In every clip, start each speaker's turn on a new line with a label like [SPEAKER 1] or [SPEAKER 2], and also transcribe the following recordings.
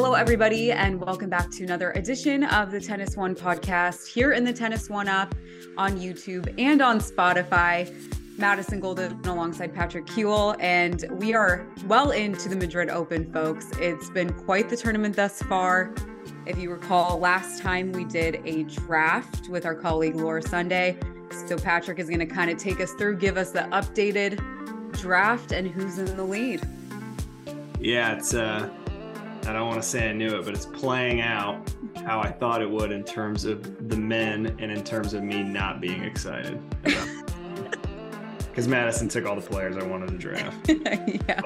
[SPEAKER 1] Hello, everybody, and welcome back to another edition of the Tennis One podcast here in the Tennis One app on YouTube and on Spotify. Madison Golden alongside Patrick Kuhle, and we are well into the Madrid Open, folks. It's been quite the tournament thus far. If you recall, last time we did a draft with our colleague Laura Sunday. So Patrick is going to kind of take us through, give us the updated draft and who's in the lead.
[SPEAKER 2] Yeah, it's uh I don't want to say I knew it, but it's playing out how I thought it would in terms of the men and in terms of me not being excited. Because Madison took all the players I wanted to draft. yeah.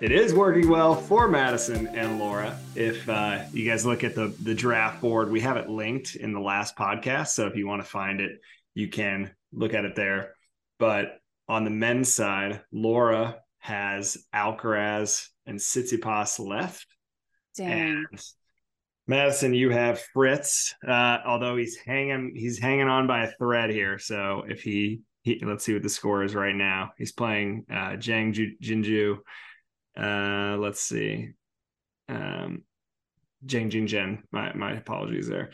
[SPEAKER 2] It is working well for Madison and Laura. If uh, you guys look at the the draft board, we have it linked in the last podcast. So if you want to find it, you can look at it there. But on the men's side, Laura has Alcaraz and Tsitsipas left. And Madison, you have Fritz, uh, although he's hanging he's hanging on by a thread here. So if he, he let's see what the score is right now. He's playing uh, Zhang Jinju. Uh, let's see. Um, Zhang Zhizhen. My my apologies there.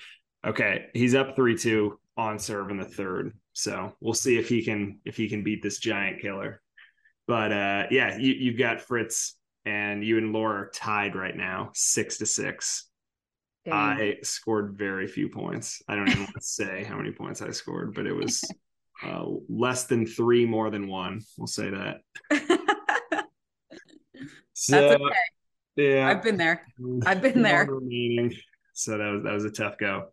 [SPEAKER 2] Okay, he's up three two on serve in the third. So we'll see if he can if he can beat this giant killer. But uh, yeah, you, you've got Fritz and you and Laura are tied right now, six to six. Dang. I scored very few points. I don't even want to say how many points I scored, but it was uh, less than three, more than one. We'll say that.
[SPEAKER 1] so, That's okay. Yeah, I've been there. I've been there.
[SPEAKER 2] Meaning, so that was that was a tough go.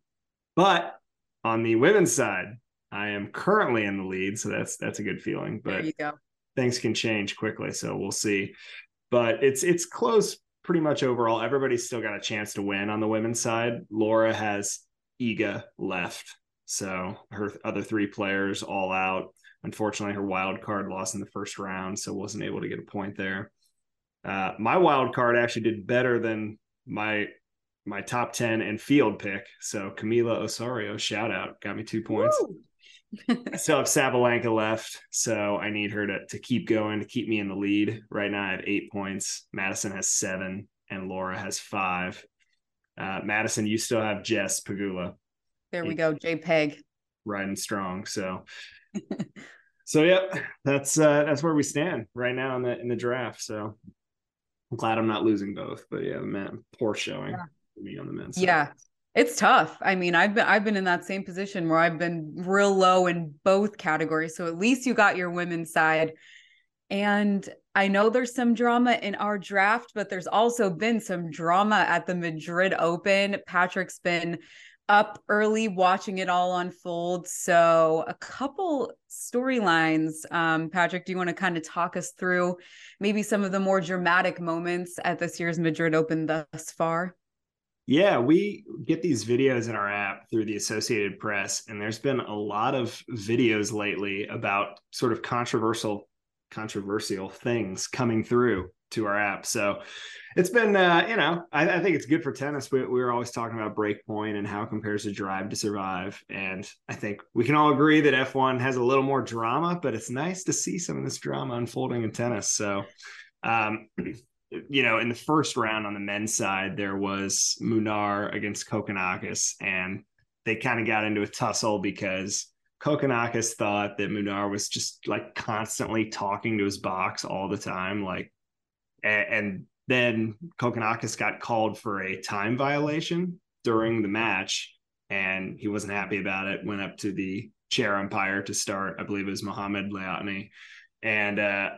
[SPEAKER 2] But on the women's side, I am currently in the lead, so that's that's a good feeling. But
[SPEAKER 1] there you go.
[SPEAKER 2] things can change quickly, so we'll see but it's it's close pretty much overall. Everybody's still got a chance to win on the women's side. Laura has Iga left, so her other three players all out. Unfortunately, her wild card lost in the first round, so wasn't able to get a point there. Uh, my wild card actually did better than my my top 10 and field pick. So Camila Osorio, shout out, got me two points. Woo! I still have Sabalenka left, so I need her to to keep going to keep me in the lead. Right now, I have eight points. Madison has seven, and Laura has five. Uh, Madison, you still have Jess Pegula.
[SPEAKER 1] There we go, JPEG.
[SPEAKER 2] Riding strong. So, so yep, that's uh, that's where we stand right now in the in the draft. So, I'm glad I'm not losing both. But yeah, man, poor showing yeah. for me on the men's.
[SPEAKER 1] Yeah, it's tough. I mean, I've been I've been in that same position where I've been real low in both categories. So at least you got your women's side. And I know there's some drama in our draft, but there's also been some drama at the Madrid Open. Patrick's been up early watching it all unfold. So, a couple storylines. Um, Patrick, do you want to kind of talk us through maybe some of the more dramatic moments at this year's Madrid Open thus far?
[SPEAKER 2] Yeah, we get these videos in our app through the Associated Press, and there's been a lot of videos lately about sort of controversial controversial things coming through to our app. So it's been, uh, you know, I, I, think it's good for tennis. We, we were always talking about breakpoint and how it compares to drive to survive. And I think we can all agree that F1 has a little more drama, but it's nice to see some of this drama unfolding in tennis. So, um, you know, in the first round on the men's side, there was Munar against Kokkinakis, and they kind of got into a tussle because Kokkinakis thought that Munar was just like constantly talking to his box all the time, like, and, and then Kokkinakis got called for a time violation during the match, and he wasn't happy about it. Went up to the chair umpire to start. I believe it was Mohamed Lahyani, and uh,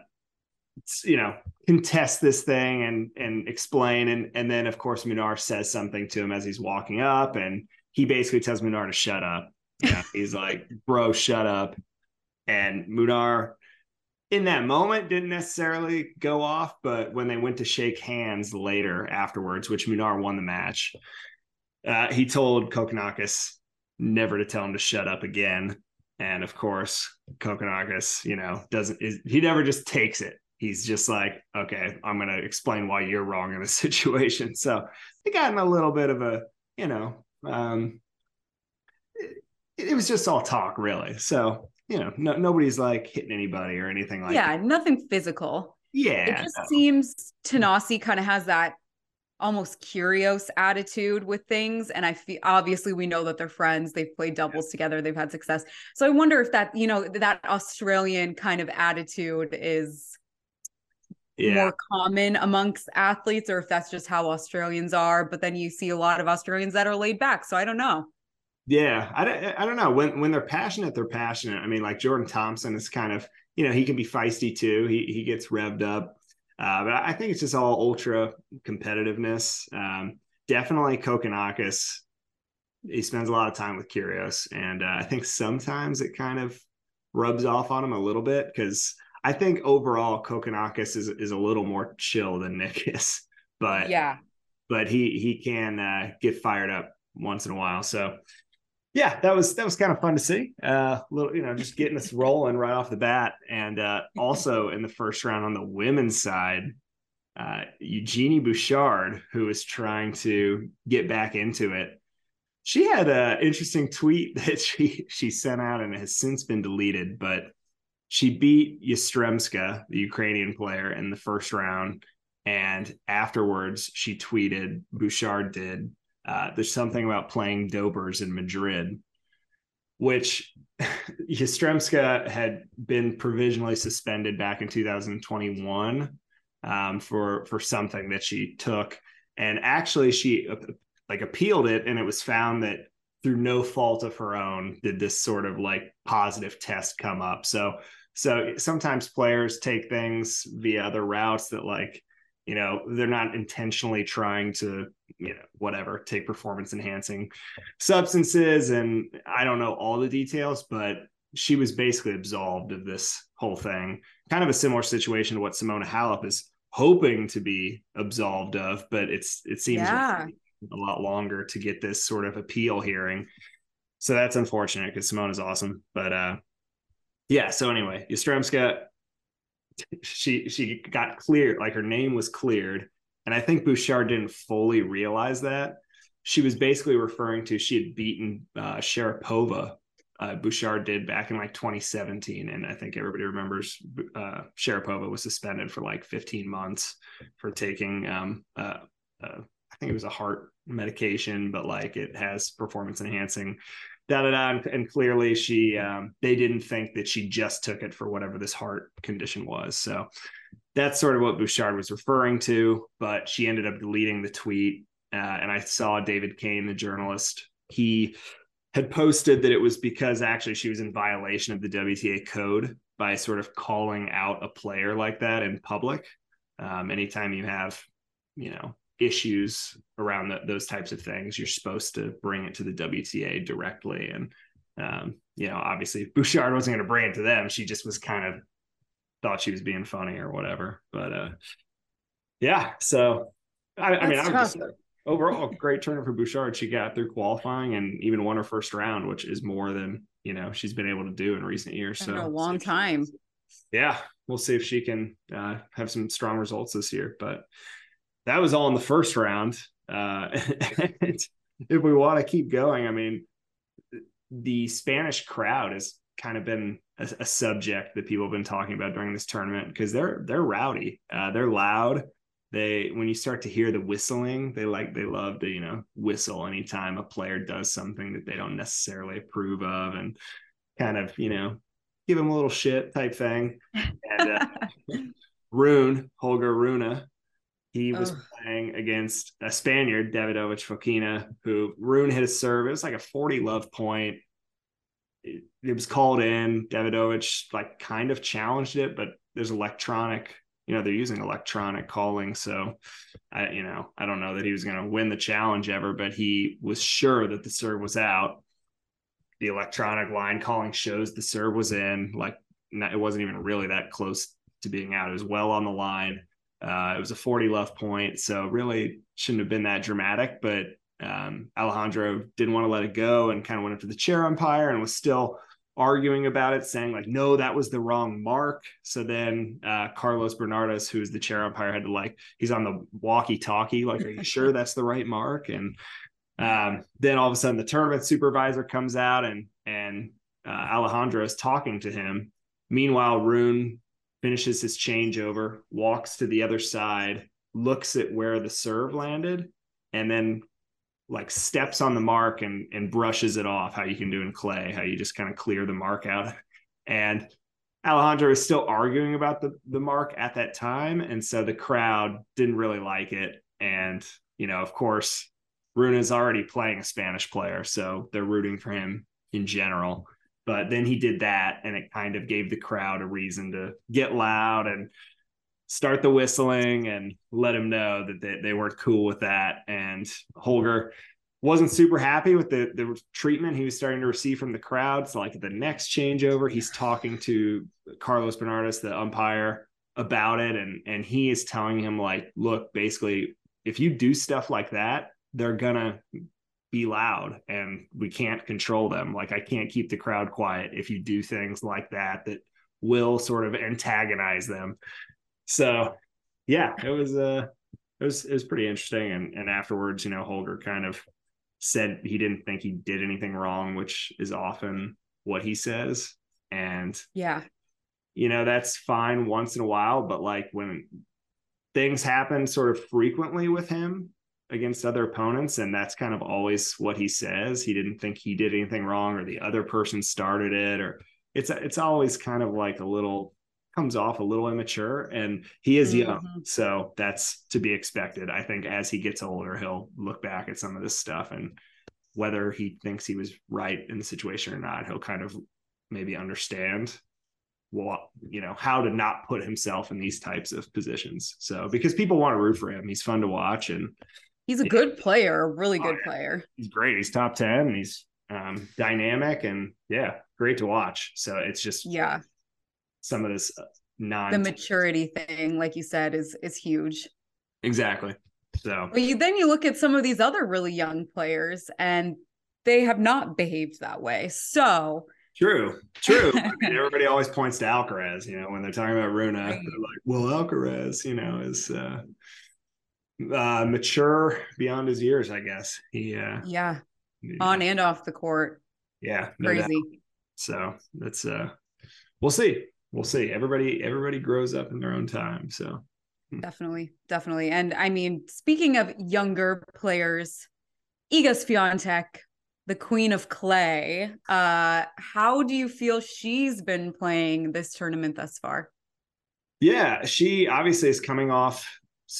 [SPEAKER 2] you know contest this thing and and explain and and then of course Munar says something to him as he's walking up and he basically tells Munar to shut up. Yeah, he's like, "Bro, shut up." And Munar in that moment didn't necessarily go off, but when they went to shake hands later afterwards, which Munar won the match, uh, he told Kokkinakis never to tell him to shut up again. And of course, Kokkinakis, you know, doesn't is, he never just takes it he's just like, okay, I'm going to explain why you're wrong in this situation. So they got in a little bit of a, you know, um, it, it was just all talk, really. So, you know, no, nobody's like hitting anybody or anything like
[SPEAKER 1] yeah,
[SPEAKER 2] that.
[SPEAKER 1] nothing physical.
[SPEAKER 2] Yeah.
[SPEAKER 1] It just no. seems Thanasi kind of has that almost curious attitude with things and i feel obviously we know that they're friends they've played doubles together they've had success so i wonder if that you know that australian kind of attitude is yeah. more common amongst athletes or if that's just how australians are but then you see a lot of australians that are laid back so i don't know
[SPEAKER 2] yeah i, I don't know when when they're passionate they're passionate i mean like jordan thompson is kind of you know he can be feisty too he, he gets revved up uh, but I think it's just all ultra competitiveness. Um, definitely Kokkinakis. He spends a lot of time with Kyrgios, and uh, I think sometimes it kind of rubs off on him a little bit because I think overall Kokkinakis is is a little more chill than Nick is. But
[SPEAKER 1] yeah,
[SPEAKER 2] but he he can uh, get fired up once in a while. So yeah, that was that was kind of fun to see. Uh, little, you know, just getting us rolling right off the bat, and uh, also in the first round on the women's side, uh, Eugenie Bouchard, who is trying to get back into it. She had an interesting tweet that she she sent out and has since been deleted, but she beat Yastremska, the Ukrainian player, in the first round, and afterwards she tweeted, Bouchard did, uh, there's something about playing Dobers in Madrid, which Yastremska had been provisionally suspended back in 2021 um, for for something that she took, and actually she like appealed it, and it was found that through no fault of her own did this sort of like positive test come up. So so sometimes players take things via other routes that like you know they're not intentionally trying to you know whatever take performance enhancing substances and i don't know all the details but she was basically absolved of this whole thing kind of a similar situation to what simona halep is hoping to be absolved of but it's it seems yeah. a lot longer to get this sort of appeal hearing so that's unfortunate because simona's awesome but uh yeah so anyway Yastremska she she got cleared, like her name was cleared, and I think Bouchard didn't fully realize that. She was basically referring to she had beaten uh, Sharapova. Uh, Bouchard did back in like 2017, and I think everybody remembers uh, Sharapova was suspended for like 15 months for taking um, uh, uh, I think it was a heart medication, but like it has performance enhancing da da da. And, clearly, she um, they didn't think that she just took it for whatever this heart condition was. So that's sort of what Bouchard was referring to. But she ended up deleting the tweet. Uh, and I saw David Kane, the journalist, he had posted that it was because actually she was in violation of the WTA code by sort of calling out a player like that in public. Um, anytime you have, you know, issues around the, those types of things, you're supposed to bring it to the WTA directly. And, um, you know, obviously Bouchard wasn't going to bring it to them. She just was kind of thought she was being funny or whatever. But, uh, yeah. So, I, I mean, I just overall great turn for Bouchard. She got through qualifying and even won her first round, which is more than, you know, she's been able to do in recent years. So
[SPEAKER 1] a long time.
[SPEAKER 2] Yeah. We'll see if she can uh, have some strong results this year. But, that was all in the first round. Uh, if we want to keep going, I mean, the Spanish crowd has kind of been a, a, subject that people have been talking about during this tournament because they're they're rowdy, uh, they're loud. They when you start to hear the whistling, they like they love to you know whistle anytime a player does something that they don't necessarily approve of, and kind of you know give them a little shit type thing. And uh, Rune Holger Rune he was oh. playing against a Spaniard, Davidovich Fokina, who Rune hit a serve. It was like a 40 love point. It, it was called in. Davidovich like kind of challenged it, but there's electronic, you know, they're using electronic calling. So I, you know, I don't know that he was going to win the challenge ever, but he was sure that the serve was out. The electronic line calling shows the serve was in. Like it wasn't even really that close to being out. It was well on the line uh, it was a 40 love point, so really shouldn't have been that dramatic. But um, Alejandro didn't want to let it go and kind of went up to the chair umpire and was still arguing about it, saying like, "No, that was the wrong mark." So then uh, Carlos Bernardes, who's the chair umpire, had to like he's on the walkie-talkie, like, "Are you sure that's the right mark?" And um, then all of a sudden, the tournament supervisor comes out and and uh, Alejandro is talking to him. Meanwhile, Rune finishes his changeover, walks to the other side, looks at where the serve landed and then like steps on the mark and and brushes it off how you can do in clay how you just kind of clear the mark out. And Alejandro is still arguing about the the mark at that time and so the crowd didn't really like it. And you know of course Rune is already playing a Spanish player so they're rooting for him in general but then he did that and it kind of gave the crowd a reason to get loud and start the whistling and let him know that they, they weren't cool with that. And Holger wasn't super happy with the, the treatment he was starting to receive from the crowd. So, like the next changeover, he's talking to Carlos Bernardes, the umpire, about it. And, and he is telling him, like, look, basically, if you do stuff like that, they're to be loud and we can't control them. Like, I can't keep the crowd quiet if you do things like that that will sort of antagonize them so yeah, it was uh it was it was pretty interesting. And and afterwards, you know, Holger kind of said he didn't think he did anything wrong, which is often what he says. And
[SPEAKER 1] yeah,
[SPEAKER 2] you know, that's fine once in a while, but like when things happen sort of frequently with him against other opponents, and that's kind of always what he says. He didn't think he did anything wrong, or the other person started it, or it's it's always kind of like a little comes off a little immature and he is young mm-hmm. so that's to be expected i think as he gets older he'll look back at some of this stuff and whether he thinks he was right in the situation or not he'll kind of maybe understand what you know how to not put himself in these types of positions so because people want to root for him he's fun to watch and
[SPEAKER 1] he's a good player a really good oh, yeah. player
[SPEAKER 2] he's great he's top 10 and he's um, dynamic and yeah great to watch so it's just
[SPEAKER 1] yeah
[SPEAKER 2] some of this uh, non
[SPEAKER 1] the maturity thing, like you said, is is huge.
[SPEAKER 2] Exactly. So
[SPEAKER 1] but you, then you look at some of these other really young players and they have not behaved that way. So
[SPEAKER 2] True, true. I mean, everybody always points to Alcaraz, you know, when they're talking about right. they're like, well, Alcaraz, you know, is uh, uh, mature beyond his years, I guess. He, uh,
[SPEAKER 1] yeah, on and off the court.
[SPEAKER 2] Yeah,
[SPEAKER 1] no crazy.
[SPEAKER 2] Doubt. So that's, uh, we'll see we'll see. Everybody everybody grows up in their own time. So
[SPEAKER 1] hmm. definitely, definitely. And I mean, speaking of younger players, Iga Swiatek, the queen of clay. Uh, how do you feel she's been playing this tournament thus far?
[SPEAKER 2] Yeah, she obviously is coming off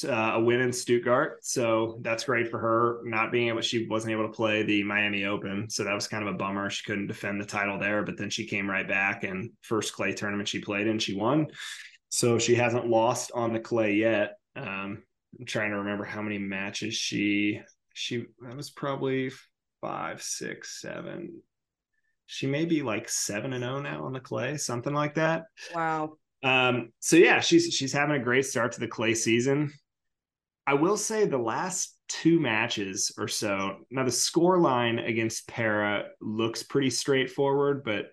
[SPEAKER 2] uh, a win in Stuttgart. So that's great for her. Not being able, she wasn't able to play the Miami Open. So that was kind of a bummer. She couldn't defend the title there, but then she came right back and first clay tournament she played in, she won. So she hasn't lost on the clay yet. Um, I'm trying to remember how many matches she, she, that was probably five, six, seven. She may be like seven and oh now on the clay, something like that.
[SPEAKER 1] Wow.
[SPEAKER 2] Um, so yeah, she's she's having a great start to the clay season. I will say the last two matches or so. Now the score line against Pera looks pretty straightforward, but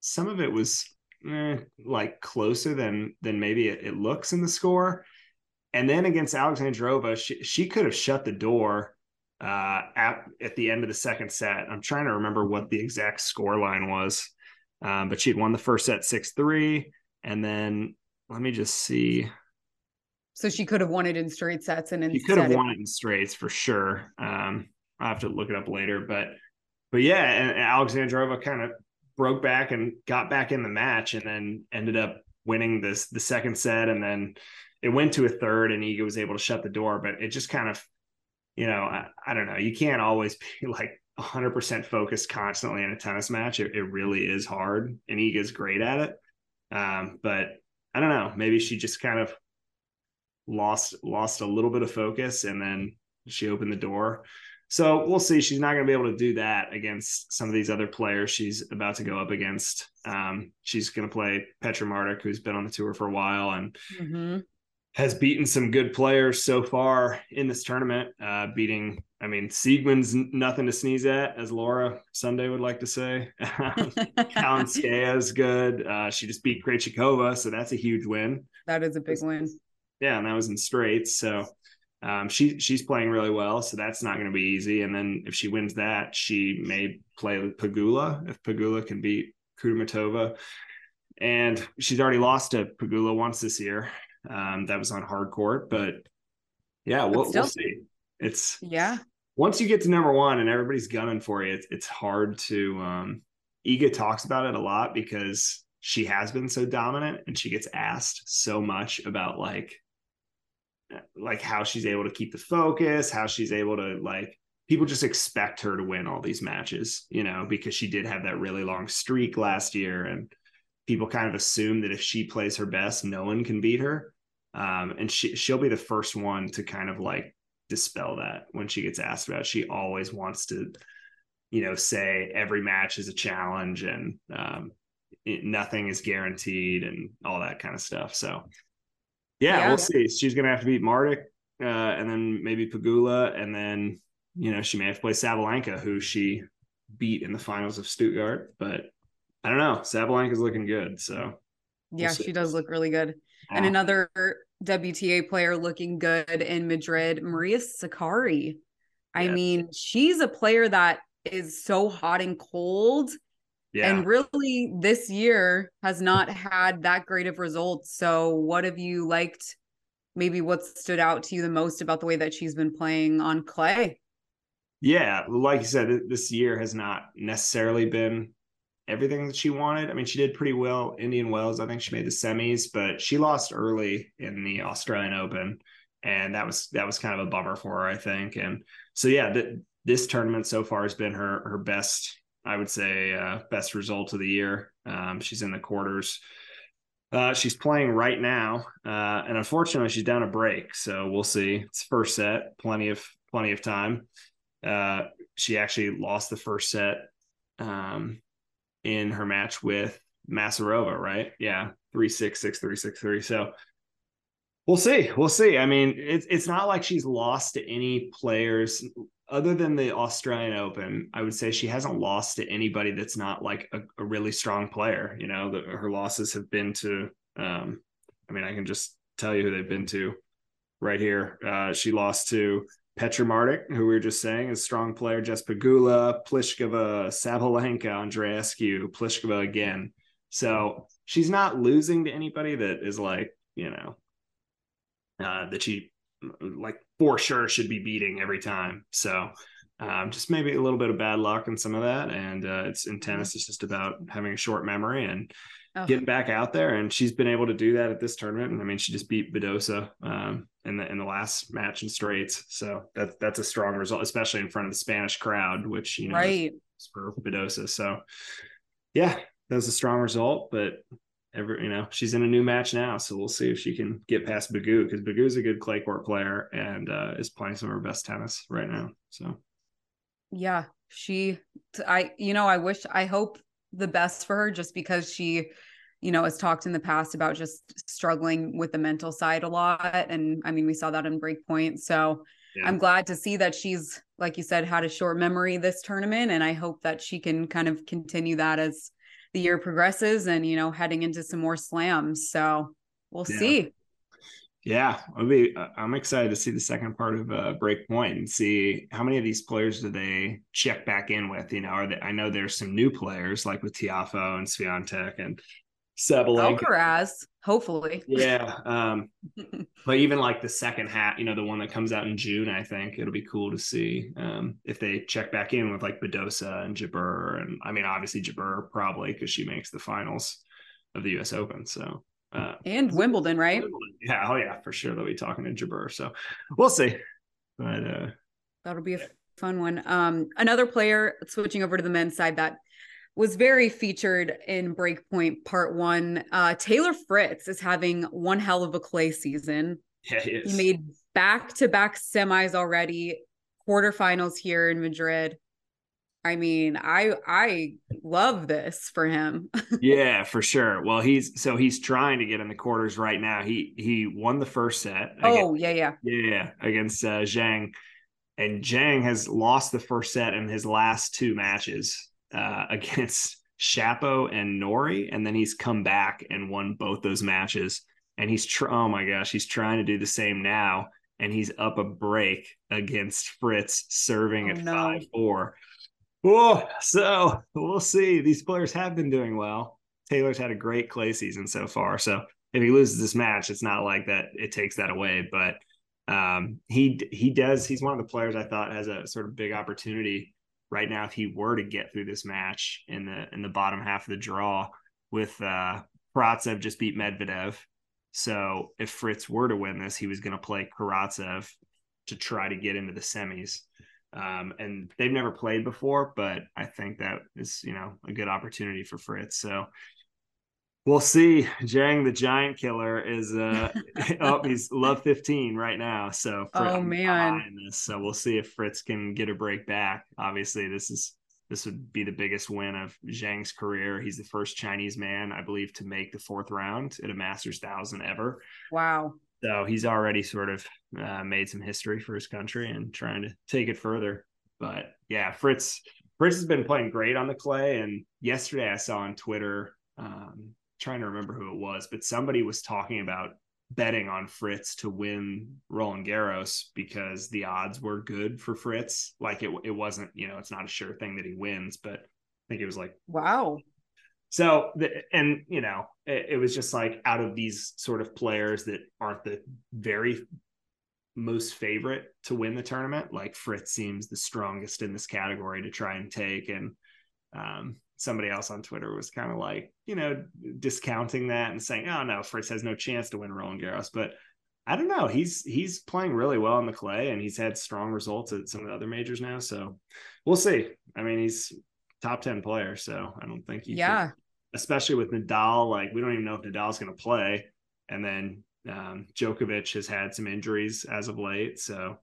[SPEAKER 2] some of it was eh, like closer than than maybe it, it, looks in the score. And then against Alexandrova, she she could have shut the door uh, at at the end of the second set. I'm trying to remember what the exact score line was, um, but she'd won the first set six three. And then let me just see.
[SPEAKER 1] So she could have won it in straight sets and
[SPEAKER 2] she could have won it in straights for sure. Um, I have to look it up later, but but yeah, and Alexandrova kind of broke back and got back in the match, and then ended up winning this the second set, and then it went to a third, and Iga was able to shut the door. But it just kind of, you know, I, I don't know. You can't always be like 100% focused constantly in a tennis match. It, it really is hard, and Iga's great at it. Um, but I don't know. Maybe she just kind of lost lost a little bit of focus, and then she opened the door. So we'll see. She's not going to be able to do that against some of these other players she's about to go up against. Um, she's going to play Petra Martic, who's been on the tour for a while and mm-hmm. has beaten some good players so far in this tournament. Uh, beating, I mean, Siegemund's nothing to sneeze at, as Laura Sunday would like to say. Kalinskaya is good. Uh, she just beat Krejcikova, so that's a huge win.
[SPEAKER 1] That is a big win.
[SPEAKER 2] Yeah, and that was in straights. So um, she she's playing really well, so that's not going to be easy. And then if she wins that, she may play Pegula if Pegula can beat Kudermetova. And she's already lost to Pegula once this year. Um, that was on hard court, but Yeah, we'll, still, we'll see. It's
[SPEAKER 1] yeah.
[SPEAKER 2] Once you get to number one and everybody's gunning for you, it's, it's hard to. um Iga talks about it a lot because she has been so dominant and she gets asked so much about like like how she's able to keep the focus, how she's able to like people just expect her to win all these matches, you know, because she did have that really long streak last year and people kind of assume that if she plays her best, no one can beat her. Um, and she she'll be the first one to kind of like dispel that when she gets asked about. It. She always wants to, you know, say every match is a challenge and um, it, nothing is guaranteed and all that kind of stuff. So, yeah, yeah. we'll see. She's gonna have to beat Martic, uh, and then maybe Pegula, and then you know she may have to play Sabalenka, who she beat in the finals of Stuttgart. But I don't know. Sabalenka's looking good, so
[SPEAKER 1] we'll yeah, she does look really good. And another WTA player looking good in Madrid, Maria Sakkari. I yes. mean, she's a player that is so hot and cold. Yeah. And really, this year has not had that great of results. So, what have you liked? Maybe what stood out to you the most about the way that she's been playing on clay?
[SPEAKER 2] Yeah, like you said, this year has not necessarily been everything that she wanted. I mean, she did pretty well. Indian Wells, I think she made the semis, but she lost early in the Australian Open, and that was that was kind of a bummer for her, I think. And so, yeah, th- this tournament so far has been her her best, I would say, uh, best result of the year. Um, she's in the quarters. Uh, she's playing right now, uh, and unfortunately, she's down a break. So we'll see. It's first set, plenty of plenty of time. Uh, she actually lost the first set um, in her match with Masarova, right? Yeah, three six six three six three. So we'll see. We'll see. I mean, it's it's not like she's lost to any players other than the Australian Open. I would say she hasn't lost to anybody that's not like a, a really strong player. You know, the, her losses have been to. Um, I mean, I can just tell you who they've been to right here. Uh, she lost to Petra Martic, who we were just saying is strong player, Jess Pegula, Pliskova, Sabalenka, Andreescu, Pliskova again. So she's not losing to anybody that is like, you know, uh, that she like for sure should be beating every time. So um, just maybe a little bit of bad luck and some of that. And uh, it's in tennis, it's just about having a short memory and oh. getting back out there. And she's been able to do that at this tournament. And I mean, she just beat Badosa um, in the in the last match in straights. So that's that's a strong result, especially in front of the Spanish crowd, which you know
[SPEAKER 1] right
[SPEAKER 2] for Badosa. So yeah, that was a strong result. But every you know she's in a new match now, so we'll see if she can get past Begu because Begu is a good clay court player and uh, is playing some of her best tennis right now. So
[SPEAKER 1] yeah, she I you know I wish I hope the best for her just because she you know, has talked in the past about just struggling with the mental side a lot. And I mean, we saw that in Breakpoint. So yeah. I'm glad to see that she's, like you said, had a short memory this tournament. And I hope that she can kind of continue that as the year progresses and, you know, heading into some more slams. So we'll yeah. see.
[SPEAKER 2] Yeah, I'll be. Uh, I'm excited to see the second part of uh, Breakpoint and see how many of these players do they check back in with. You know, are they, I know there's some new players like with Tiafoe and Swiatek and Sabalenka.
[SPEAKER 1] Alcaraz, hopefully.
[SPEAKER 2] Yeah. Um, but even like the second hat, you know, the one that comes out in June, I think it'll be cool to see um, if they check back in with like Badosa and Jabeur. And I mean, obviously Jabeur probably because she makes the finals of the US Open. So,
[SPEAKER 1] uh, and Wimbledon, right?
[SPEAKER 2] Wimbledon. Yeah. Oh, yeah, for sure. They'll be talking to Jabeur. So we'll see. But uh,
[SPEAKER 1] that'll be a fun one. Um, another player switching over to the men's side that was very featured in Breakpoint Part One. Uh, Taylor Fritz is having one hell of a clay season.
[SPEAKER 2] Yeah, he,
[SPEAKER 1] he made back to back semis already, quarterfinals here in Madrid. I mean, I I love this for him.
[SPEAKER 2] yeah, for sure. Well, he's so he's trying to get in the quarters right now. He he won the first set.
[SPEAKER 1] Oh, against, yeah,
[SPEAKER 2] yeah. Yeah, against uh, Zhang. And Zhang has lost the first set in his last two matches uh, against Shapo and Norrie, and then he's come back and won both those matches. And he's tr- oh my gosh, he's trying to do the same now, and he's up a break against Fritz, serving oh, at no. five four. Oh, so we'll see. These players have been doing well. Taylor's had a great clay season so far. So if he loses this match, it's not like that it takes that away. But um, he he does. He's one of the players I thought has a sort of big opportunity right now if he were to get through this match in the in the bottom half of the draw with uh Karatsev just beat Medvedev. So if Fritz were to win this, he was going to play Karatsev to try to get into the semis. Um, and they've never played before, but I think that is, you know, a good opportunity for Fritz. So we'll see. Zhang, the giant killer, is uh oh, he's love 15 right now. So
[SPEAKER 1] oh man,
[SPEAKER 2] so we'll see if Fritz can get a break back. Obviously, this is this would be the biggest win of Zhang's career. He's the first Chinese man, I believe, to make the fourth round at a Masters thousand ever.
[SPEAKER 1] Wow.
[SPEAKER 2] So he's already sort of uh, made some history for his country and trying to take it further. But yeah, Fritz Fritz has been playing great on the clay. And yesterday I saw on Twitter, um, trying to remember who it was, but somebody was talking about betting on Fritz to win Roland Garros because the odds were good for Fritz. Like it, it wasn't, you know, it's not a sure thing that he wins, but I think it was like,
[SPEAKER 1] wow.
[SPEAKER 2] So, the, and you know, it, it was just like out of these sort of players that aren't the very most favorite to win the tournament, like Fritz seems the strongest in this category to try and take. And um, somebody else on Twitter was kind of like, you know, discounting that and saying, "Oh no, Fritz has no chance to win Roland Garros." But I don't know. He's he's playing really well on the clay, and he's had strong results at some of the other majors now. So we'll see. I mean, he's top ten player, so I don't think he.
[SPEAKER 1] Yeah.
[SPEAKER 2] Can, especially with Nadal, like we don't even know if Nadal's going to play, and then um, Djokovic has had some injuries as of late, so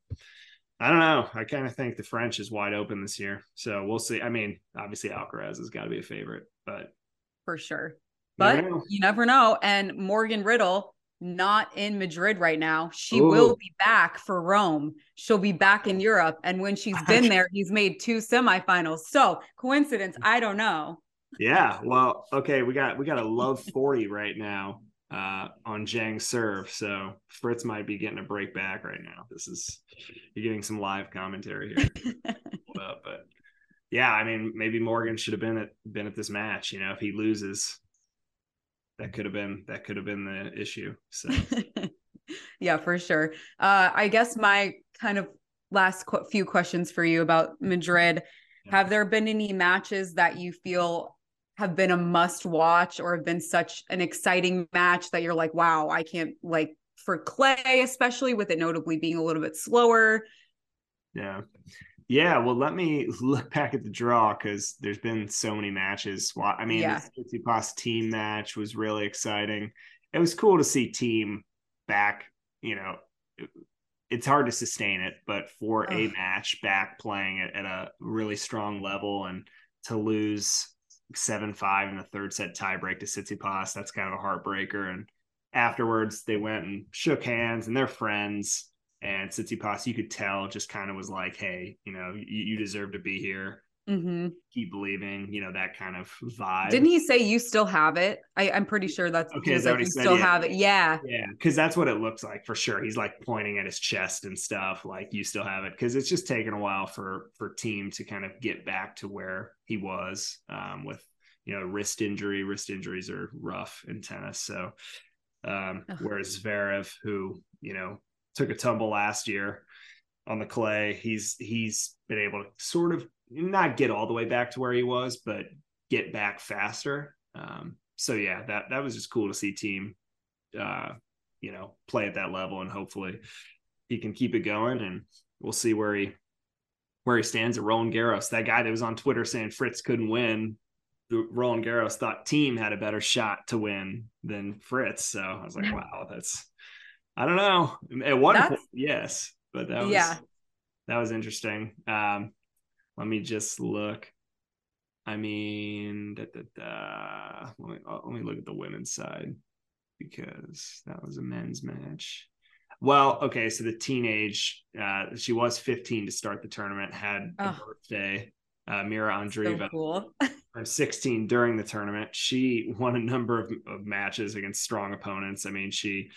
[SPEAKER 2] I don't know. I kind of think the French is wide open this year. So we'll see. I mean, obviously Alcaraz has got to be a favorite, but
[SPEAKER 1] for sure. But never you never know. And Morgan Riddle, not in Madrid right now. She Ooh. will be back for Rome. She'll be back in Europe. And when she's been there, he's made two semifinals. So coincidence, I don't know.
[SPEAKER 2] Yeah. Well, okay. We got we got a love 40 right now uh, on Zhang serve. So Fritz might be getting a break back right now. This is you're getting some live commentary here. but yeah, I mean, maybe Morgan should have been at been at this match. You know, if he loses, that could have been that could have been the issue. So
[SPEAKER 1] yeah, for sure. Uh, I guess my kind of last qu- few questions for you about Madrid. Yeah. Have there been any matches that you feel have been a must watch or have been such an exciting match that you're like, wow, I can't like for clay, especially with it notably being a little bit slower.
[SPEAKER 2] Yeah. Yeah. Well, let me look back at the draw because there's been so many matches. I mean, yeah. the Tsitsipas Thiem match was really exciting. It was cool to see Thiem back, you know, it's hard to sustain it, but for a match back playing it at a really strong level and to lose seven five in the third set tiebreak to Tsitsipas. That's kind of a heartbreaker. And afterwards, they went and shook hands, and they're friends. And Tsitsipas, you could tell, just kind of was like, "Hey, you know, you, you deserve to be here.
[SPEAKER 1] Mm-hmm.
[SPEAKER 2] Keep believing." You know that kind of vibe.
[SPEAKER 1] Didn't he say you still have it? I, am pretty sure that's
[SPEAKER 2] okay. That
[SPEAKER 1] like,
[SPEAKER 2] he
[SPEAKER 1] said? still
[SPEAKER 2] yeah.
[SPEAKER 1] have it? Yeah,
[SPEAKER 2] yeah, because that's what it looks like for sure. He's like pointing at his chest and stuff, like you still have it. Because it's just taken a while for for Thiem to kind of get back to where he was um, with you know wrist injury. Wrist injuries are rough in tennis. So um, whereas Zverev, who you know took a tumble last year on the clay, he's he's been able to sort of not get all the way back to where he was, but get back faster. Um, so yeah, that that was just cool to see Thiem, uh, you know, play at that level, and hopefully he can keep it going, and we'll see where he where he stands at Roland Garros. That guy that was on Twitter saying Fritz couldn't win Roland Garros thought Thiem had a better shot to win than Fritz. So I was like, wow, that's I don't know. At one point, yes, but that was yeah. that was interesting. Um, let me just look. I mean, da, da, da. Let, me, uh, let me look at the women's side because that was a men's match. Well, okay, so the teenage, uh, she was 15 to start the tournament, had a oh. birthday uh, Mira Andreeva. So
[SPEAKER 1] cool.
[SPEAKER 2] I'm 16 during the tournament. She won a number of, of, matches against strong opponents. I mean, she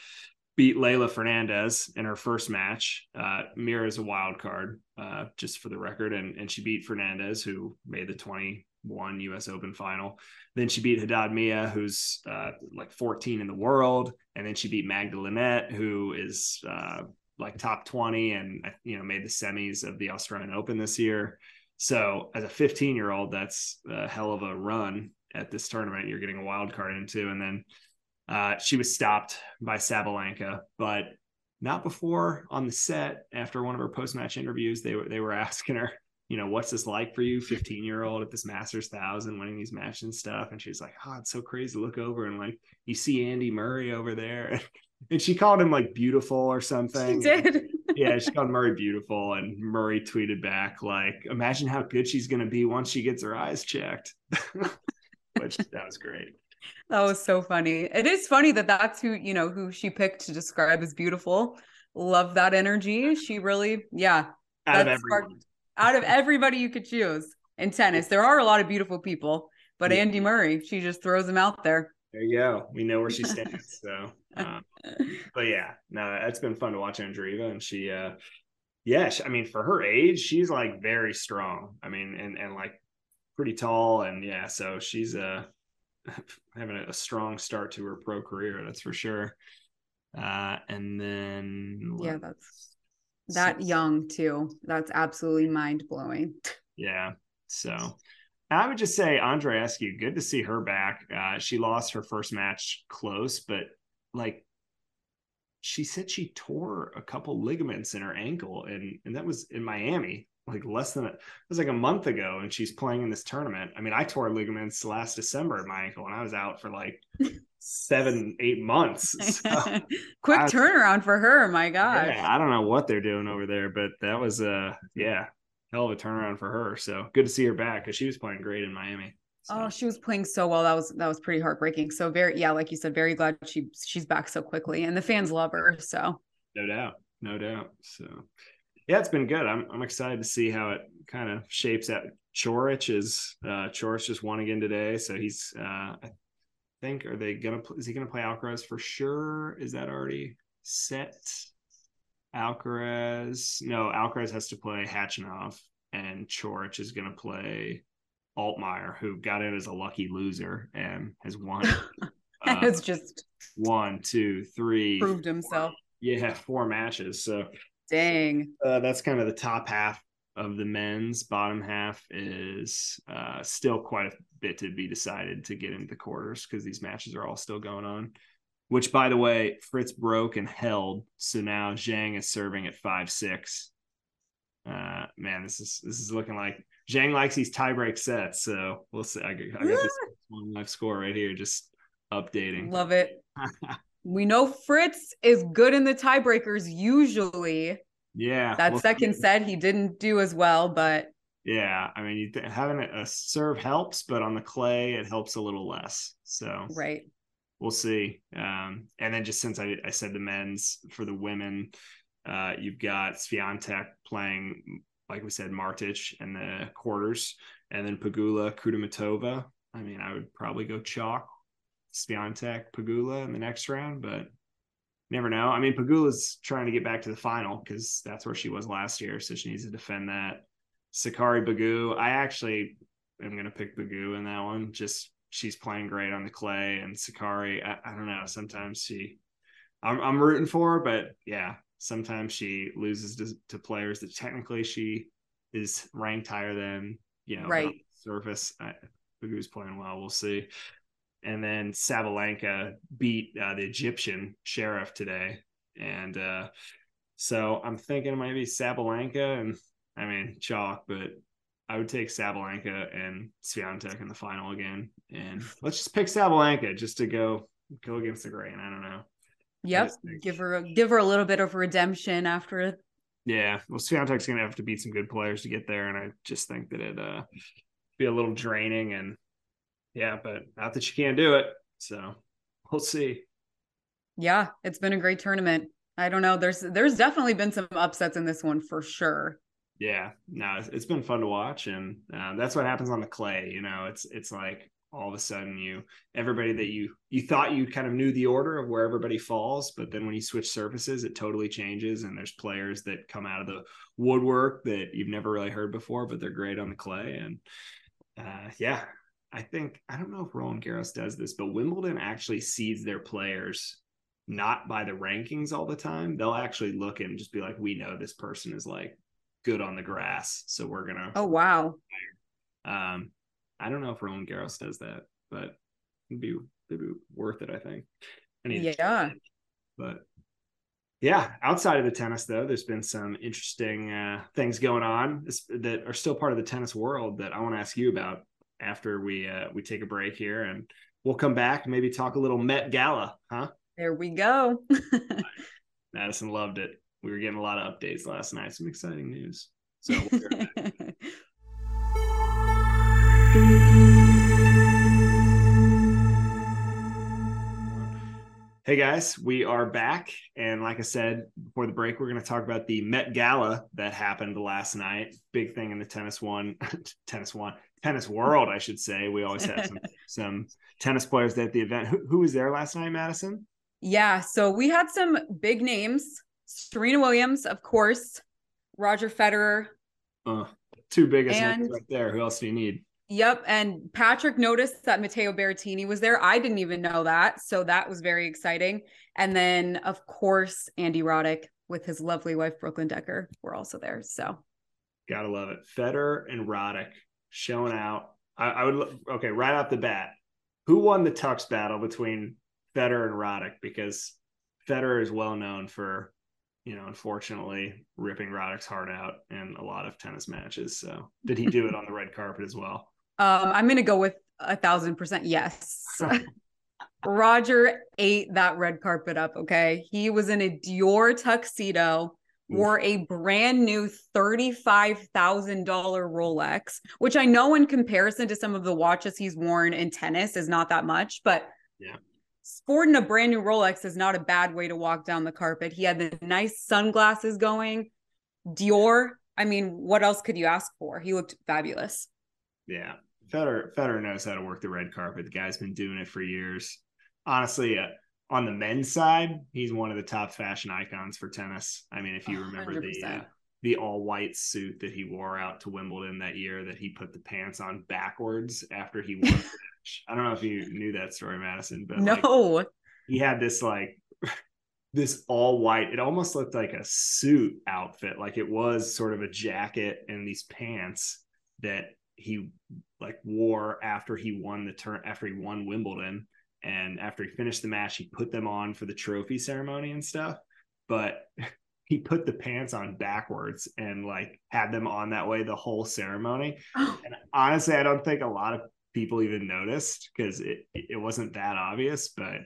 [SPEAKER 2] beat Leylah Fernandez in her first match. Uh, Mira is a wild card, uh, just for the record, and and she beat Fernandez, who made the 21 U.S. Open final. Then she beat Haddad Maia, who's uh, like 14 in the world, and then she beat Magda who is uh, like top 20 and you know made the semis of the Australian Open this year. So as a 15 year old, that's a hell of a run at this tournament. You're getting a wild card into, and then uh, she was stopped by Sabalenka, but not before on the set after one of her post match interviews. They were they were asking her, you know, what's this like for you, 15 year old at this Masters thousand, winning these matches and stuff. And she's like, oh, it's so crazy to look over and like you see Andy Murray over there. And she called him like beautiful or something.
[SPEAKER 1] She did.
[SPEAKER 2] yeah, she called Murray beautiful. And Murray tweeted back, like, imagine how good she's gonna be once she gets her eyes checked. Which that was great.
[SPEAKER 1] That was so funny. It is funny that that's who, you know, who she picked to describe as beautiful. Love that energy. She really, yeah.
[SPEAKER 2] Out of everyone.
[SPEAKER 1] out of everybody you could choose in tennis. There are a lot of beautiful people, but yeah. Andy Murray, she just throws them out there.
[SPEAKER 2] There you go. We know where she stands. so, um, but yeah, no, it's been fun to watch Andreeva, and she, uh, yeah, I mean, for her age, she's like very strong. I mean, and and like pretty tall, and yeah, so she's uh having a strong start to her pro career. That's for sure. Uh, and then
[SPEAKER 1] yeah, that's that young too. That's absolutely mind blowing.
[SPEAKER 2] Yeah. So I would just say Andreescu, good to see her back. Uh, she lost her first match close, but like she said she tore a couple ligaments in her ankle and and that was in Miami like less than a, it was like a month ago and she's playing in this tournament. I mean, I tore ligaments last December in my ankle and I was out for like seven, eight months. So
[SPEAKER 1] Quick I, turnaround for her, my God.
[SPEAKER 2] Yeah, I don't know what they're doing over there, but that was uh yeah, hell of a turnaround for her. So good to see her back because she was playing great in Miami.
[SPEAKER 1] So. Oh, she was playing so well. That was that was pretty heartbreaking. So very yeah, like you said, very glad she she's back so quickly, and the fans love her. So
[SPEAKER 2] no doubt, no doubt. So yeah, it's been good. I'm I'm excited to see how it kind of shapes out. Coric is uh Coric just won again today, so he's uh I think are they gonna is he gonna play Alcaraz for sure? Is that already set? Alcaraz. No, Alcaraz has to play Khachanov, and Coric is going to play Altmaier, who got in as a lucky loser and has won.
[SPEAKER 1] uh, it's just
[SPEAKER 2] one, two, three,
[SPEAKER 1] proved himself.
[SPEAKER 2] yeah, four matches. So,
[SPEAKER 1] dang,
[SPEAKER 2] uh, that's kind of the top half of the men's. Bottom half is uh, still quite a bit to be decided to get into the quarters because these matches are all still going on which by the way, Fritz broke and held. So now Zhang is serving at five six. Uh, man, this is this is looking like Zhang likes these tiebreak sets. So we'll see. I, I got this one life score right here, just updating.
[SPEAKER 1] Love it. we know Fritz is good in the tiebreakers usually.
[SPEAKER 2] Yeah.
[SPEAKER 1] That we'll second set he didn't do as well, but
[SPEAKER 2] yeah, I mean, th- having a serve helps, but on the clay it helps a little less. So
[SPEAKER 1] right
[SPEAKER 2] we'll see. Um, and then just since I, I said the men's for the women, uh, you've got Swiatek playing, like we said, Martic in the quarters, and then Pegula, Kudermetova. I mean, I would probably go chalk, Swiatek, Pegula in the next round, but never know. I mean, Pegula's trying to get back to the final because that's where she was last year, so she needs to defend that. Sakkari Begu, I actually am going to pick Begu in that one just she's playing great on the clay and Sakkari, I, I don't know. Sometimes she, I'm, I'm rooting for her, but yeah, sometimes she loses to, to players that technically she is ranked higher than, you know,
[SPEAKER 1] right.
[SPEAKER 2] surface. I, who's playing well. We'll see. And then Sabalenka beat uh, the Egyptian Sherif today. And uh, so I'm thinking it might be Sabalenka and I mean chalk, but I would take Sabalenka and Swiatek in the final again, and let's just pick Sabalenka just to go go against the grain. I don't know.
[SPEAKER 1] Yep, give her a, give her a little bit of redemption after it.
[SPEAKER 2] Yeah, well, Swiatek's gonna have to beat some good players to get there, and I just think that it uh be a little draining, and yeah, but not that you can't do it. So we'll see.
[SPEAKER 1] Yeah, it's been a great tournament. I don't know. There's there's definitely been some upsets in this one for sure
[SPEAKER 2] yeah no it's been fun to watch and uh, that's what happens on the clay you know it's it's like all of a sudden you everybody that you you thought you kind of knew the order of where everybody falls but then when you switch surfaces it totally changes and there's players that come out of the woodwork that you've never really heard before but they're great on the clay and uh, yeah i think i don't know if roland garros does this but wimbledon actually seeds their players not by the rankings all the time. They'll actually look and just be like, we know this person is like good on the grass, so we're gonna.
[SPEAKER 1] Oh wow.
[SPEAKER 2] Um, I don't know if Roland Garros does that, but it'd be it'd be worth it. I think. I
[SPEAKER 1] yeah.
[SPEAKER 2] But yeah, outside of the tennis though, there's been some interesting uh, things going on that are still part of the tennis world that I want to ask you about after we uh, we take a break here, and we'll come back maybe talk a little Met Gala, huh?
[SPEAKER 1] There we go.
[SPEAKER 2] Madison loved it. We were getting a lot of updates last night. Some exciting news. So. Hey guys, we are back. And like I said before the break, we're going to talk about the Met Gala that happened last night. Big thing in the tennis one, tennis one, tennis world, I should say. We always have some, some tennis players at the event. Who, who was there last night, Madison?
[SPEAKER 1] Yeah. So we had some big names Serena Williams, of course, Roger Federer.
[SPEAKER 2] Uh, two biggest and, names right there. Who else do you need?
[SPEAKER 1] Yep. And Patrick noticed that Matteo Berrettini was there. I didn't even know that. So that was very exciting. And then, of course, Andy Roddick with his lovely wife, Brooklyn Decker, were also there. So
[SPEAKER 2] gotta love it. Federer and Roddick showing out. I, I would, okay, right off the bat, who won the tux battle between Federer and Roddick? Because Federer is well known for you know, unfortunately, ripping Roddick's heart out in a lot of tennis matches. So, did he do it on the red carpet as well?
[SPEAKER 1] Um, I'm going to go with a thousand percent yes. Roger ate that red carpet up. Okay. He was in a Dior tuxedo, wore a brand new $35,000 Rolex, which I know in comparison to some of the watches he's worn in tennis is not that much, but
[SPEAKER 2] yeah.
[SPEAKER 1] Sporting a brand new Rolex is not a bad way to walk down the carpet. He had the nice sunglasses going. Dior. I mean, what else could you ask for? He looked fabulous.
[SPEAKER 2] Yeah. Federer Federer knows how to work the red carpet. The guy's been doing it for years. Honestly, uh, on the men's side, he's one of the top fashion icons for tennis. I mean, if you remember 100%. the uh, the all white suit that he wore out to Wimbledon that year, that he put the pants on backwards after he won. I don't know if you knew that story, Madison, but
[SPEAKER 1] no,
[SPEAKER 2] like, he had this like this all white. It almost looked like a suit outfit, like it was sort of a jacket and these pants that he like wore after he won the turn after he won Wimbledon and after he finished the match he put them on for the trophy ceremony and stuff but he put the pants on backwards and like had them on that way the whole ceremony and honestly I don't think a lot of people even noticed because it it wasn't that obvious but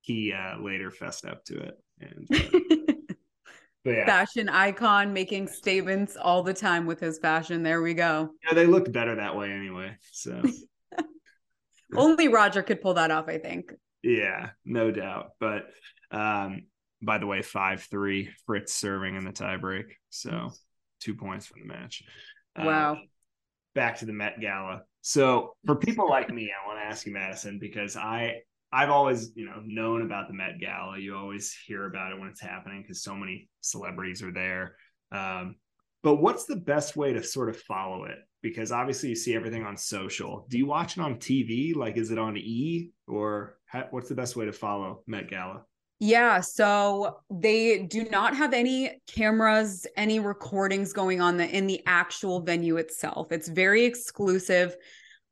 [SPEAKER 2] he uh later fessed up to it and uh,
[SPEAKER 1] yeah. fashion icon making statements all the time with his fashion. There we go.
[SPEAKER 2] Yeah, they looked better that way anyway. So
[SPEAKER 1] only Roger could pull that off, I think.
[SPEAKER 2] Yeah, no doubt. But um, by the way, five three Fritz serving in the tiebreak. So two points from the match.
[SPEAKER 1] Wow. Uh,
[SPEAKER 2] back to the Met Gala. So for people like me, I want to ask you, Madison, because I I've always, you know, known about the Met Gala. You always hear about it when it's happening because so many celebrities are there. Um, but what's the best way to sort of follow it? Because obviously you see everything on social. Do you watch it on TV? Like, is it on E or how, what's the best way to follow Met Gala?
[SPEAKER 1] Yeah, so they do not have any cameras, any recordings going on the in the actual venue itself. It's very exclusive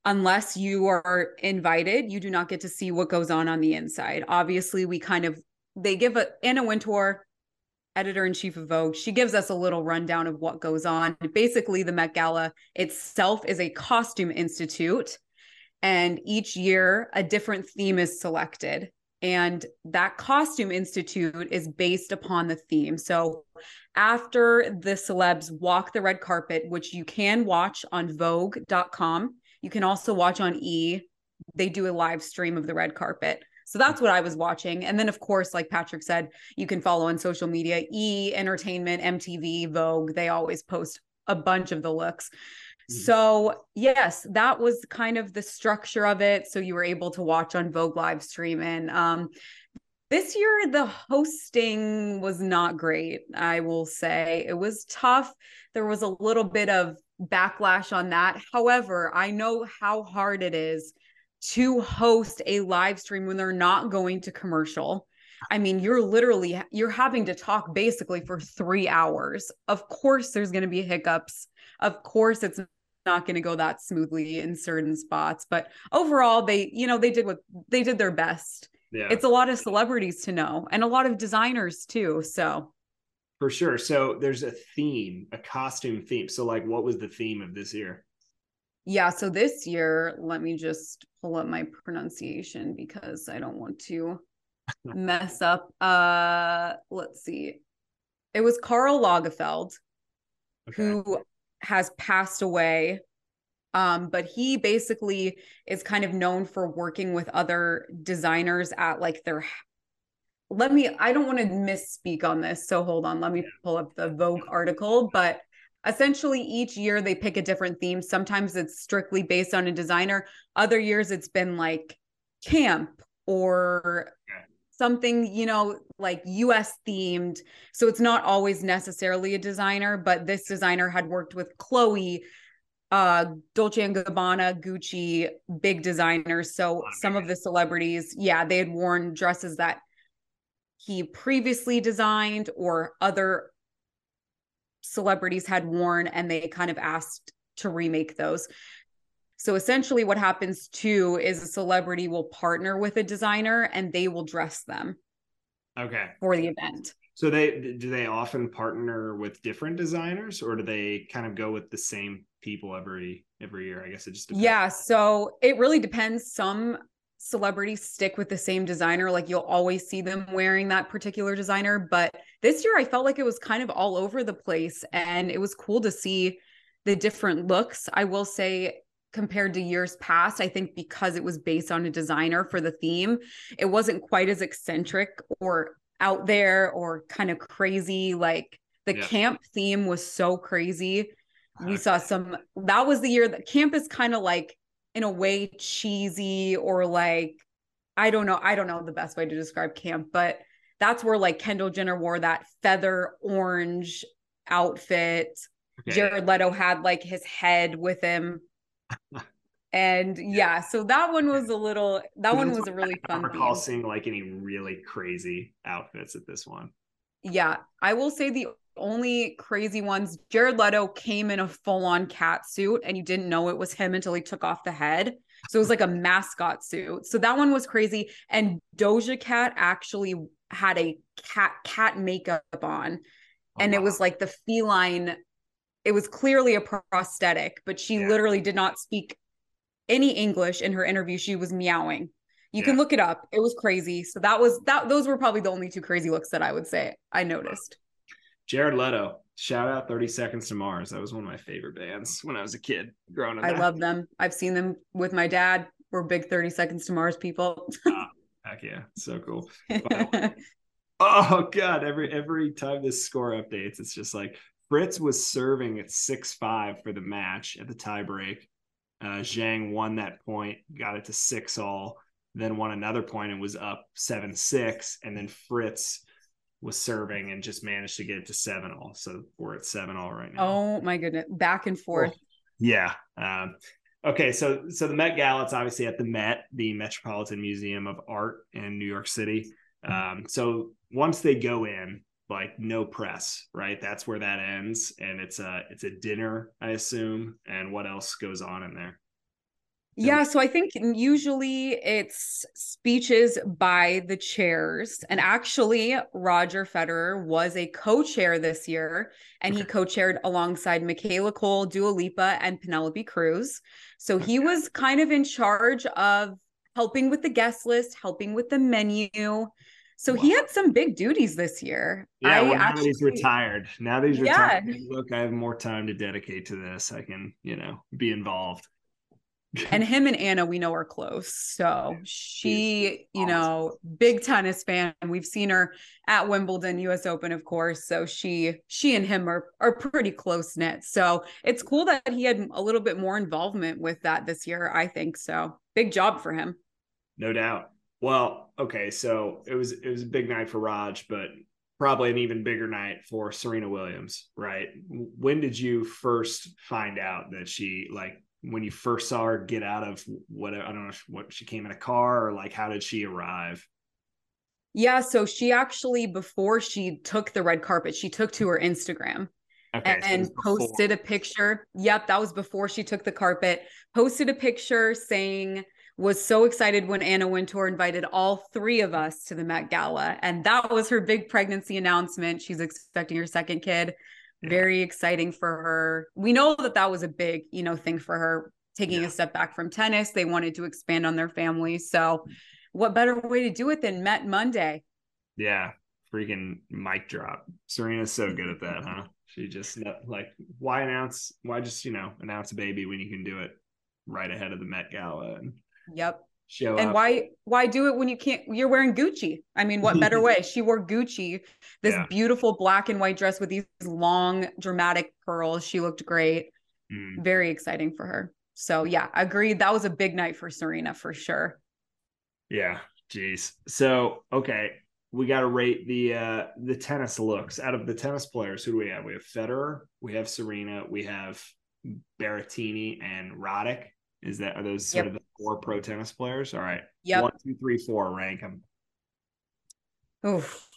[SPEAKER 1] unless you are invited, you do not get to see what goes on on the inside. Obviously, we kind of they give a Anna Wintour, editor in chief of Vogue. She gives us a little rundown of what goes on. Basically, the Met Gala itself is a costume institute, and each year a different theme is selected. And that costume institute is based upon the theme. So, after the celebs walk the red carpet, which you can watch on Vogue.com, you can also watch on E. They do a live stream of the red carpet. So that's what I was watching. And then, of course, like Patrick said, you can follow on social media E Entertainment, MTV, Vogue. They always post a bunch of the looks. Mm-hmm. So, yes, that was kind of the structure of it. So you were able to watch on Vogue live stream. And um, this year, the hosting was not great, I will say. It was tough. There was a little bit of backlash on that. However, I know how hard it is to host a live stream when they're not going to commercial. I mean, you're literally you're having to talk basically for 3 hours. Of course there's going to be hiccups. Of course it's not going to go that smoothly in certain spots, but overall they, you know, they did what they did their best. Yeah. It's a lot of celebrities to know and a lot of designers too, so
[SPEAKER 2] for sure. So there's a theme, a costume theme. So like what was the theme of this year?
[SPEAKER 1] Yeah, so this year, let me just pull up my pronunciation because I don't want to mess up. Uh let's see. It was Karl Lagerfeld okay. who has passed away. Um, but he basically is kind of known for working with other designers at like their let me i don't want to misspeak on this so hold on let me pull up the vogue article but essentially each year they pick a different theme. Sometimes it's strictly based on a designer. Other years it's been like camp or something you know like us themed. So it's not always necessarily a designer but this designer had worked with chloe uh dolce and gabbana gucci big designers. So some of the celebrities yeah they had worn dresses that he previously designed or other celebrities had worn and they kind of asked to remake those. So essentially what happens too is a celebrity will partner with a designer and they will dress them.
[SPEAKER 2] Okay.
[SPEAKER 1] For the event.
[SPEAKER 2] So they do they often partner with different designers or do they kind of go with the same people every every year? I guess it just
[SPEAKER 1] depends. Yeah, so it really depends. Some celebrities stick with the same designer like you'll always see them wearing that particular designer. But this year i felt like it was kind of all over the place and it was cool to see the different looks. I will say compared to years past i think because it was based on a designer for the theme it wasn't quite as eccentric or out there or kind of crazy. Like the yeah. camp theme was so crazy. We saw some that was the year that camp is kind of like in a way cheesy or like I don't know, I don't know the best way to describe camp, but that's where like Kendall Jenner wore that feather orange outfit. Okay. Jared Leto had like his head with him. and yeah, so that one was a little that one was a really fun.
[SPEAKER 2] I recall theme. seeing like any really crazy outfits at this one.
[SPEAKER 1] Yeah, I will say the only crazy ones. Jared Leto came in a full on cat suit and you didn't know it was him until he took off the head. So it was like a mascot suit. So that one was crazy. And Doja Cat actually had a cat cat makeup on. Oh, and wow. it was like the feline, it was clearly a prosthetic, but she yeah. literally did not speak any English in her interview. She was meowing. You yeah. can look it up. It was crazy. So that was that those were probably the only two crazy looks that I would say I noticed.
[SPEAKER 2] Jared Leto, shout out 30 Seconds to Mars. That was one of my favorite bands when I was a kid growing up.
[SPEAKER 1] I love them. I've seen them with my dad. We're big 30 Seconds to Mars people.
[SPEAKER 2] ah, heck yeah. So cool. oh God. Every every time this score updates, it's just like Fritz was serving at six five for the match at the tiebreak. Uh, Zhang won that point, got it to six all, then won another point and was up seven six, and then Fritz was serving and just managed to get it to seven all. So we're at seven all right now.
[SPEAKER 1] Oh my goodness, back and forth. Oh,
[SPEAKER 2] yeah. Um, okay, so so the Met Gala, it's obviously at the Met, the Metropolitan Museum of Art in New York City. Um, so once they go in, like no press, right? That's where that ends, and it's a it's a dinner, I assume. And what else goes on in there?
[SPEAKER 1] Yeah, so I think usually it's speeches by the chairs. And actually, Roger Federer was a co chair this year, and okay. he co chaired alongside Michaela Coel, Dua Lipa, and Penelope Cruz. So he was kind of in charge of helping with the guest list, helping with the menu. So wow. he had some big duties this year.
[SPEAKER 2] Yeah, well, now actually, that he's retired. Now that he's retired, yeah. look, I have more time to dedicate to this. I can, you know, be involved
[SPEAKER 1] and him and Anna we know are close. So she, you know, big tennis fan. We've seen her at Wimbledon, US Open, of course. So she she and him are are pretty close knit. So it's cool that he had a little bit more involvement with that this year, I think. So big job for him.
[SPEAKER 2] No doubt. Well, okay, so it was it was a big night for Rog, but probably an even bigger night for Serena Williams, right? When did you first find out that she like when you first saw her get out of what I don't know what she came in a car or like how did she arrive?
[SPEAKER 1] Yeah, so she actually before she took the red carpet, she took to her Instagram okay, and so posted a picture. Yep, that was before she took the carpet. Posted a picture saying was so excited when Anna Wintour invited all three of us to the Met Gala. And that was her big pregnancy announcement. She's expecting her second kid. Very exciting for her. We know that that was a big, you know, thing for her taking yeah. a step back from tennis. They wanted to expand on their family. So, what better way to do it than Met Monday?
[SPEAKER 2] Yeah, freaking mic drop. Serena's so good at that, huh? She just like, why announce? Why just you know announce a baby when you can do it right ahead of the Met Gala? And
[SPEAKER 1] Yep. Show and up. why why do it when you can't you're wearing Gucci? I mean, what better way? She wore Gucci, this yeah. beautiful black and white dress with these long dramatic pearls. She looked great. Mm. Very exciting for her. So yeah, agreed. That was a big night for Serena for sure.
[SPEAKER 2] Yeah. Jeez. So okay, we got to rate the uh the tennis looks out of the tennis players. Who do we have? We have Federer, we have Serena, we have Berrettini and Roddick. Is that are those sort yep. of the four pro tennis players? All right.
[SPEAKER 1] Yeah.
[SPEAKER 2] One, two, three, four. Rank them.
[SPEAKER 1] Oof.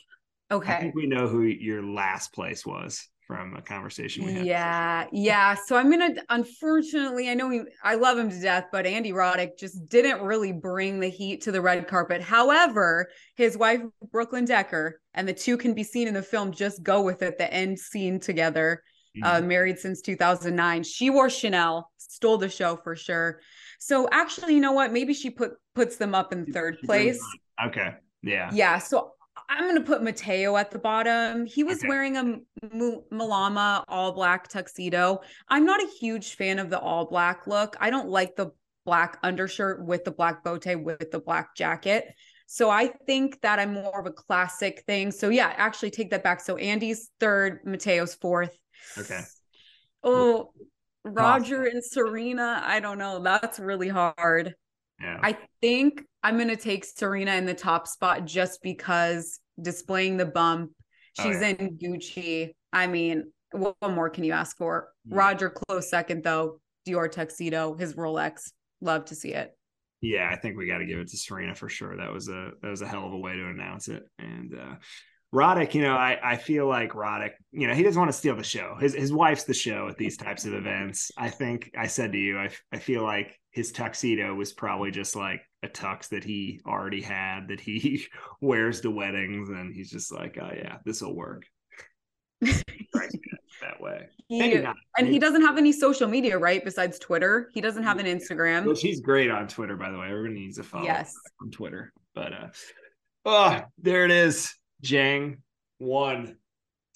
[SPEAKER 1] Okay. I
[SPEAKER 2] think we know who your last place was from a conversation we had.
[SPEAKER 1] Yeah, yeah. So I'm gonna unfortunately, I know we, I love him to death, but Andy Roddick just didn't really bring the heat to the red carpet. However, his wife Brooklyn Decker and the two can be seen in the film. Just go with it. The end scene together uh, mm-hmm. married since 2009. She wore Chanel, stole the show for sure. So actually, you know what? Maybe she put puts them up in third place.
[SPEAKER 2] Okay. Yeah.
[SPEAKER 1] Yeah. So I'm going to put Matteo at the bottom. He was okay. wearing a M- Malama all black tuxedo. I'm not a huge fan of the all black look. I don't like the black undershirt with the black bow tie with the black jacket. So I think that I'm more of a classic thing. So yeah, actually take that back. So Andy's third, Matteo's fourth.
[SPEAKER 2] Okay.
[SPEAKER 1] Oh, Roger and Serena. I don't know. That's really hard.
[SPEAKER 2] Yeah.
[SPEAKER 1] I think I'm going to take Serena in the top spot just because displaying the bump. Oh, she's oh, yeah. in Gucci. I mean, what more can you ask for? Yeah. Roger, close second, though. Dior tuxedo, his Rolex. Love to see it.
[SPEAKER 2] Yeah, I think we got to give it to Serena for sure. That was a that was a hell of a way to announce it. And uh Roddick, you know, I, I feel like Roddick, you know, he doesn't want to steal the show. His his wife's the show at these types of events. I think I said to you, I, I feel like his tuxedo was probably just like a tux that he already had that he wears to weddings, and he's just like, oh yeah, this will work. that way.
[SPEAKER 1] He, and Maybe. he doesn't have any social media, right? Besides Twitter, he doesn't have an Instagram.
[SPEAKER 2] Which he's great on Twitter, by the way. Everyone needs to follow
[SPEAKER 1] yes.
[SPEAKER 2] on Twitter. But uh, oh, there it is. Zhang won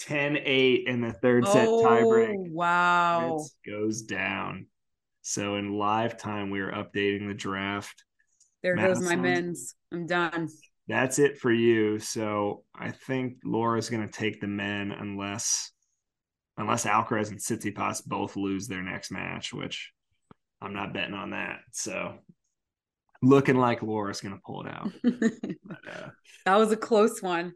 [SPEAKER 2] 10-8 in the third set oh, tiebreak.
[SPEAKER 1] Wow.
[SPEAKER 2] It goes down. So in live time, we are updating the draft.
[SPEAKER 1] There Madison, goes my men's. I'm done.
[SPEAKER 2] That's it for you. So I think Laura's going to take the men unless unless Alcaraz and Tsitsipas both lose their next match, which I'm not betting on that. So looking like Laura's going to pull it out.
[SPEAKER 1] but, uh, that was a close one.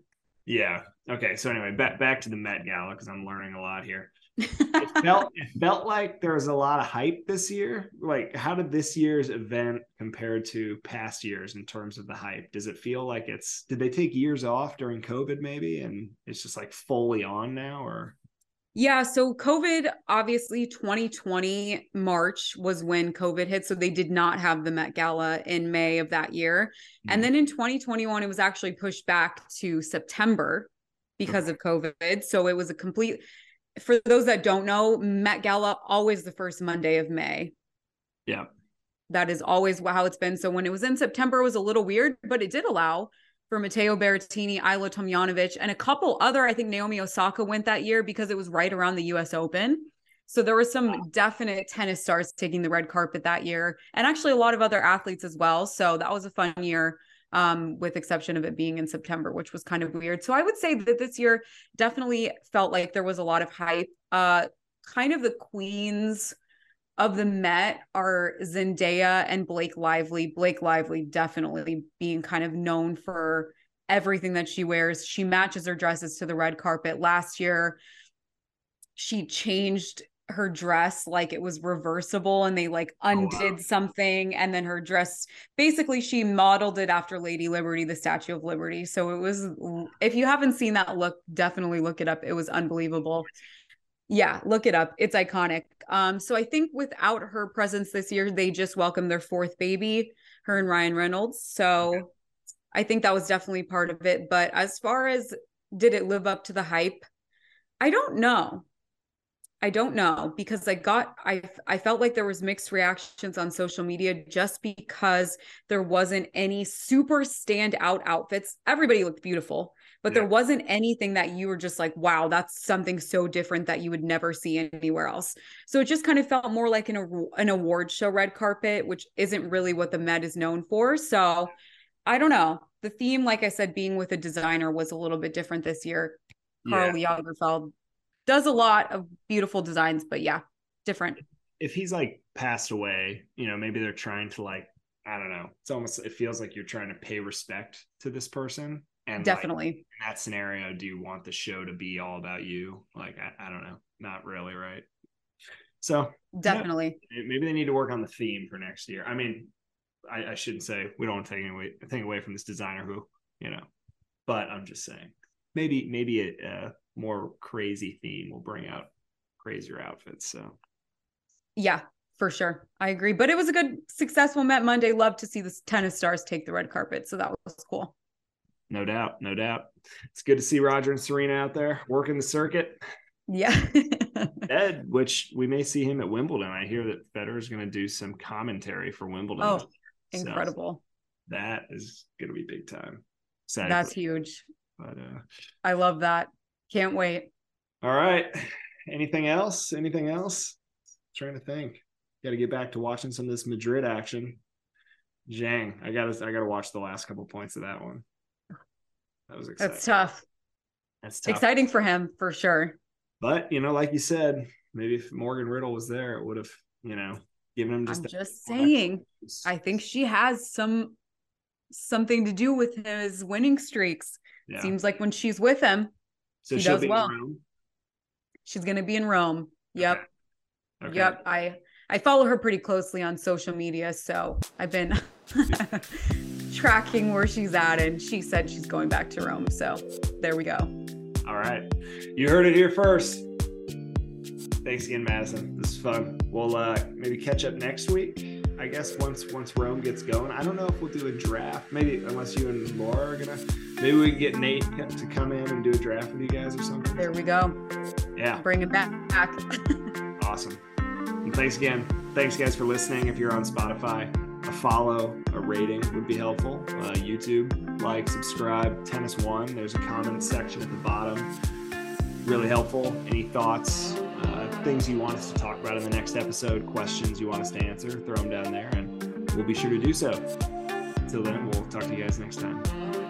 [SPEAKER 2] Yeah. Okay. So anyway, back back to the Met Gala because I'm learning a lot here. it felt it felt like there was a lot of hype this year. Like, how did this year's event compare to past years in terms of the hype? Does it feel like it's did they take years off during COVID maybe, and it's just like fully on now, or
[SPEAKER 1] yeah. So, COVID, obviously, 2020 March was when COVID hit. So, they did not have the Met Gala in May of that year. Mm-hmm. And then in 2021, it was actually pushed back to September because of COVID. So, it was a complete, for those that don't know, Met Gala always the first Monday of May.
[SPEAKER 2] Yeah.
[SPEAKER 1] That is always how it's been. So, when it was in September, it was a little weird, but it did allow for Matteo Berrettini, Ajla Tomljanovic, and a couple other. I think Naomi Osaka went that year because it was right around the US Open. So there were some definite tennis stars taking the red carpet that year, and actually a lot of other athletes as well. So that was a fun year, um, with exception of it being in September, which was kind of weird. So I would say that this year definitely felt like there was a lot of hype. Uh, kind of the queens of the Met are Zendaya and Blake Lively. Blake Lively definitely being kind of known for everything that she wears. She matches her dresses to the red carpet. Last year, she changed her dress like it was reversible and they like undid oh, wow. something and then her dress basically she modeled it after Lady Liberty the Statue of Liberty so it was if you haven't seen that look definitely look it up it was unbelievable yeah look it up it's iconic. Um so I think without her presence this year they just welcomed their fourth baby her and Ryan Reynolds. So okay. I think that was definitely part of it but as far as did it live up to the hype? I don't know. I don't know because I got I I felt like there was mixed reactions on social media just because there wasn't any super standout outfits. Everybody looked beautiful, but yeah. there wasn't anything that you were just like, wow, that's something so different that you would never see anywhere else. So it just kind of felt more like an an award show red carpet, which isn't really what the Met is known for. So I don't know. The theme, like I said, being with a designer was a little bit different this year. Karl yeah. Lagerfeld does a lot of beautiful designs, but yeah, different.
[SPEAKER 2] If he's like passed away, you know, maybe they're trying to like, I don't know. It's almost it feels like you're trying to pay respect to this person. And
[SPEAKER 1] definitely like,
[SPEAKER 2] in that scenario, do you want the show to be all about you? Like, I, I don't know. Not really, right? So
[SPEAKER 1] definitely,
[SPEAKER 2] yeah, maybe they need to work on the theme for next year. I mean, I, I shouldn't say we don't want to take away thing away from this designer who, you know, but I'm just saying maybe maybe a, uh, more crazy theme will bring out crazier outfits. So,
[SPEAKER 1] yeah, for sure. I agree. But it was a good, successful Met Monday. Love to see the tennis stars take the red carpet. So that was cool.
[SPEAKER 2] No doubt. No doubt. It's good to see Roger and Serena out there working the circuit.
[SPEAKER 1] Yeah.
[SPEAKER 2] Ed, which we may see him at Wimbledon. I hear that Federer is going to do some commentary for Wimbledon.
[SPEAKER 1] Oh, incredible.
[SPEAKER 2] So that is going to be big time.
[SPEAKER 1] That's huge.
[SPEAKER 2] But uh,
[SPEAKER 1] I love that. Can't wait.
[SPEAKER 2] All right. Anything else? Anything else? I'm trying to think. Got to get back to watching some of this Madrid action. Zhang, I got to I got to watch the last couple points of that one. That was exciting.
[SPEAKER 1] That's tough.
[SPEAKER 2] That's tough.
[SPEAKER 1] exciting for him for sure.
[SPEAKER 2] But you know, like you said, maybe if Morgan Riddle was there, it would have you know given him just.
[SPEAKER 1] I'm just saying. I think she has some something to do with his winning streaks. Yeah. Seems like when she's with him,
[SPEAKER 2] so she does well.
[SPEAKER 1] She's going to be in Rome. Yep. Okay. Okay. Yep. I I follow her pretty closely on social media, so I've been tracking where she's at, and she said she's going back to Rome. So there we go.
[SPEAKER 2] All right, you heard it here first. Thanks again, Madison. This is fun. We'll uh, maybe catch up next week. I guess once once Rome gets going, I don't know if we'll do a draft. Maybe unless you and Laura are gonna. Maybe we can get Nate to come in and do a draft with you guys or something.
[SPEAKER 1] There we go.
[SPEAKER 2] Yeah.
[SPEAKER 1] Bring it back.
[SPEAKER 2] awesome. And thanks again. Thanks guys for listening. If you're on Spotify, a follow, a rating would be helpful. Uh, YouTube, like, subscribe. TennisONE. There's a comment section at the bottom. Really helpful. Any thoughts? things you want us to talk about in the next episode, questions you want us to answer, throw them down there and we'll be sure to do so. Until then, we'll talk to you guys next time.